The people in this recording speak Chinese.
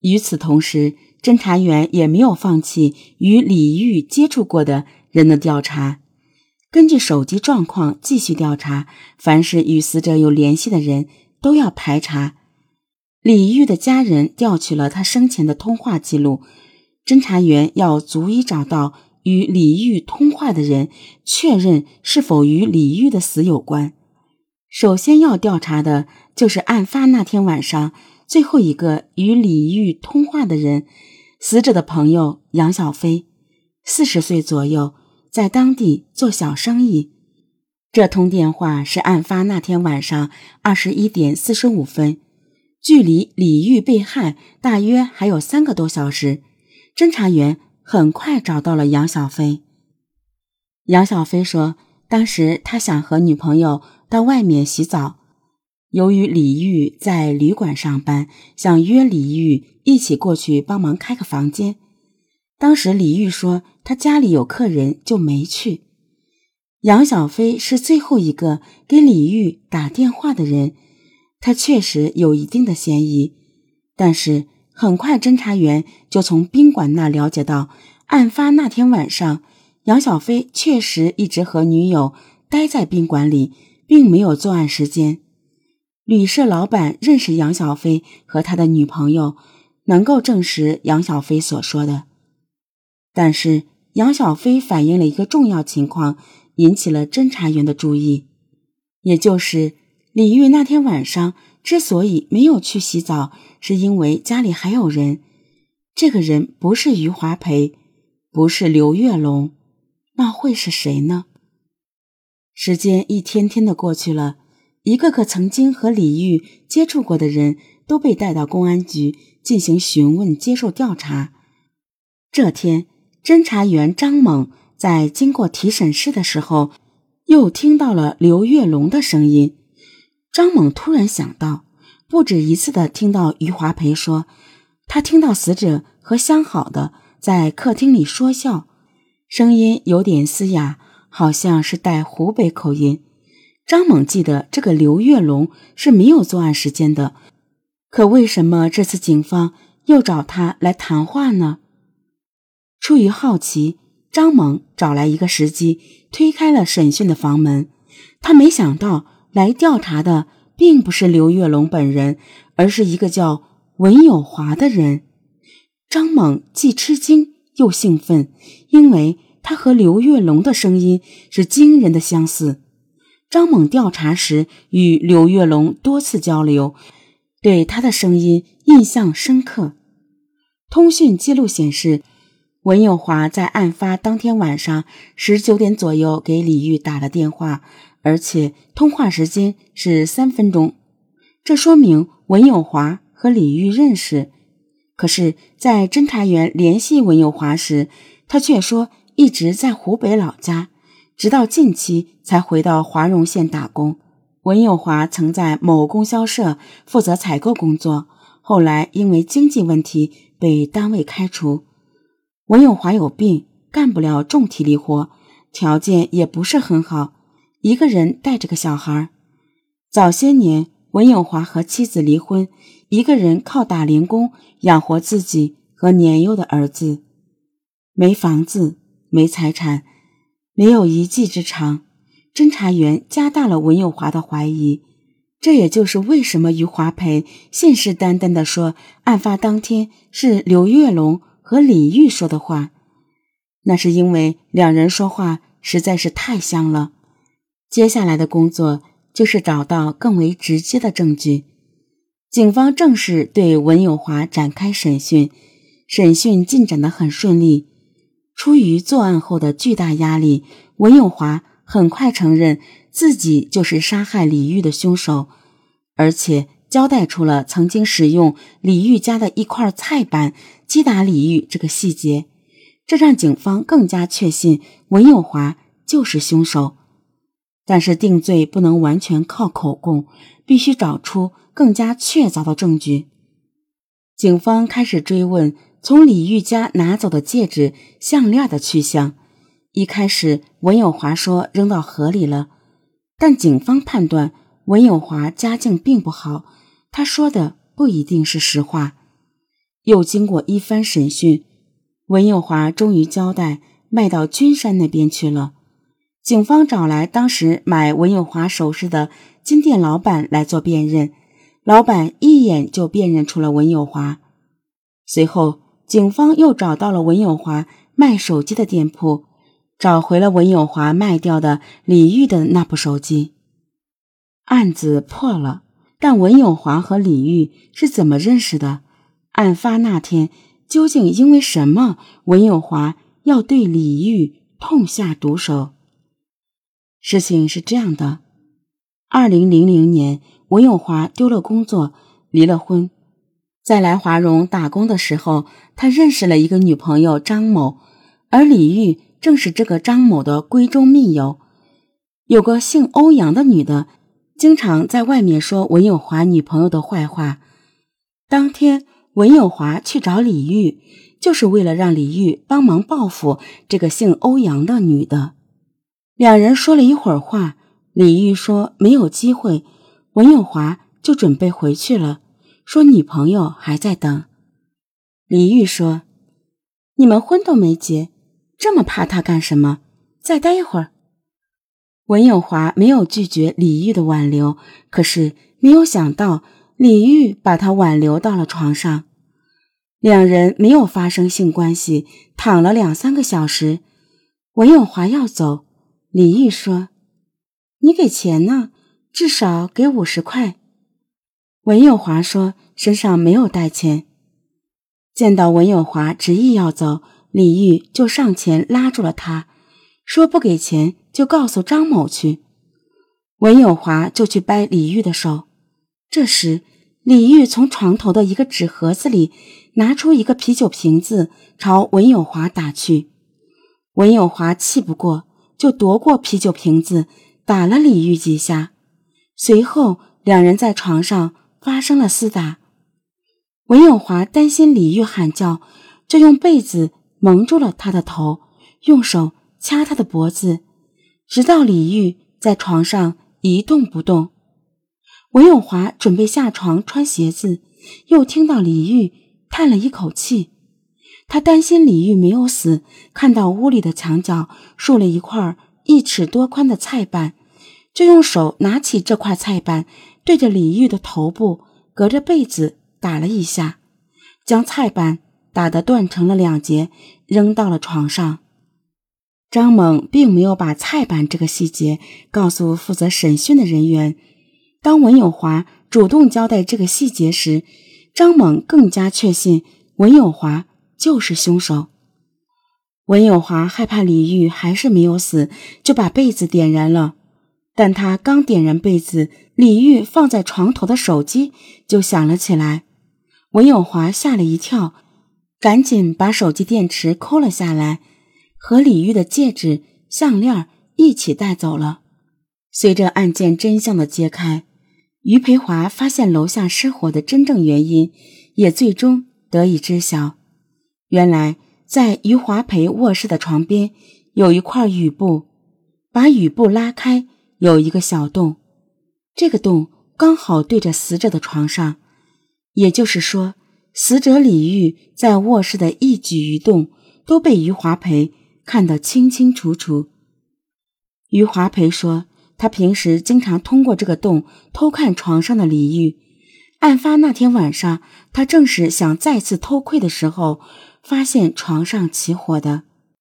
与此同时，侦查员也没有放弃与李玉接触过的人的调查，根据手机状况继续调查，凡是与死者有联系的人都要排查。李玉的家人调取了他生前的通话记录，侦查员要足以找到与李玉通话的人，确认是否与李玉的死有关。首先要调查的就是案发那天晚上最后一个与李玉通话的人。死者的朋友杨小飞，四十岁左右，在当地做小生意。这通电话是案发那天晚上二十一点四十五分，距离李玉被害大约还有三个多小时。侦查员很快找到了杨小飞。杨小飞说，当时他想和女朋友到外面洗澡。由于李玉在旅馆上班，想约李玉一起过去帮忙开个房间。当时李玉说他家里有客人，就没去。杨小飞是最后一个给李玉打电话的人，他确实有一定的嫌疑。但是很快，侦查员就从宾馆那了解到，案发那天晚上，杨小飞确实一直和女友待在宾馆里，并没有作案时间。旅社老板认识杨小飞和他的女朋友，能够证实杨小飞所说的。但是杨小飞反映了一个重要情况，引起了侦查员的注意，也就是李玉那天晚上之所以没有去洗澡，是因为家里还有人。这个人不是余华培，不是刘月龙，那会是谁呢？时间一天天的过去了。一个个曾经和李玉接触过的人都被带到公安局进行询问、接受调查。这天，侦查员张猛在经过提审室的时候，又听到了刘月龙的声音。张猛突然想到，不止一次的听到余华培说，他听到死者和相好的在客厅里说笑，声音有点嘶哑，好像是带湖北口音。张猛记得这个刘月龙是没有作案时间的，可为什么这次警方又找他来谈话呢？出于好奇，张猛找来一个时机，推开了审讯的房门。他没想到来调查的并不是刘月龙本人，而是一个叫文有华的人。张猛既吃惊又兴奋，因为他和刘月龙的声音是惊人的相似。张猛调查时与刘月龙多次交流，对他的声音印象深刻。通讯记录显示，文友华在案发当天晚上十九点左右给李玉打了电话，而且通话时间是三分钟，这说明文友华和李玉认识。可是，在侦查员联系文友华时，他却说一直在湖北老家。直到近期才回到华容县打工。文友华曾在某供销社负责采购工作，后来因为经济问题被单位开除。文友华有病，干不了重体力活，条件也不是很好，一个人带着个小孩。早些年，文友华和妻子离婚，一个人靠打零工养活自己和年幼的儿子，没房子，没财产。没有一技之长，侦查员加大了文友华的怀疑。这也就是为什么余华培信誓旦旦地说，案发当天是刘月龙和李玉说的话。那是因为两人说话实在是太像了。接下来的工作就是找到更为直接的证据。警方正式对文友华展开审讯，审讯进展得很顺利。出于作案后的巨大压力，文永华很快承认自己就是杀害李玉的凶手，而且交代出了曾经使用李玉家的一块菜板击打李玉这个细节，这让警方更加确信文永华就是凶手。但是定罪不能完全靠口供，必须找出更加确凿的证据。警方开始追问。从李玉家拿走的戒指、项链的去向，一开始文友华说扔到河里了，但警方判断文友华家境并不好，他说的不一定是实话。又经过一番审讯，文友华终于交代卖到君山那边去了。警方找来当时买文友华首饰的金店老板来做辨认，老板一眼就辨认出了文友华。随后，警方又找到了文友华卖手机的店铺，找回了文友华卖掉的李玉的那部手机。案子破了，但文友华和李玉是怎么认识的？案发那天，究竟因为什么，文友华要对李玉痛下毒手？事情是这样的：二零零零年，文永华丢了工作，离了婚，在来华荣打工的时候，他认识了一个女朋友张某，而李玉正是这个张某的闺中密友。有个姓欧阳的女的，经常在外面说文有华女朋友的坏话。当天，文有华去找李玉，就是为了让李玉帮忙报复这个姓欧阳的女的。两人说了一会儿话，李玉说没有机会，文有华就准备回去了，说女朋友还在等。李玉说：“你们婚都没结，这么怕他干什么？再待一会儿。”文永华没有拒绝李玉的挽留，可是没有想到李玉把他挽留到了床上，两人没有发生性关系，躺了两三个小时。文永华要走。李玉说：“你给钱呢，至少给五十块。”文友华说：“身上没有带钱。”见到文友华执意要走，李玉就上前拉住了他，说：“不给钱就告诉张某去。”文友华就去掰李玉的手。这时，李玉从床头的一个纸盒子里拿出一个啤酒瓶子，朝文友华打去。文友华气不过。就夺过啤酒瓶子，打了李玉几下，随后两人在床上发生了厮打。文永华担心李玉喊叫，就用被子蒙住了他的头，用手掐他的脖子，直到李玉在床上一动不动。文永华准备下床穿鞋子，又听到李玉叹了一口气。他担心李玉没有死，看到屋里的墙角竖了一块一尺多宽的菜板，就用手拿起这块菜板，对着李玉的头部隔着被子打了一下，将菜板打得断成了两截，扔到了床上。张猛并没有把菜板这个细节告诉负责审讯的人员。当文友华主动交代这个细节时，张猛更加确信文友华。就是凶手。文友华害怕李玉还是没有死，就把被子点燃了。但他刚点燃被子，李玉放在床头的手机就响了起来。文友华吓了一跳，赶紧把手机电池抠了下来，和李玉的戒指、项链一起带走了。随着案件真相的揭开，于培华发现楼下失火的真正原因，也最终得以知晓。原来，在于华培卧室的床边有一块雨布，把雨布拉开，有一个小洞，这个洞刚好对着死者的床上。也就是说，死者李玉在卧室的一举一动都被余华培看得清清楚楚。余华培说，他平时经常通过这个洞偷看床上的李玉。案发那天晚上，他正是想再次偷窥的时候。发现床上起火的。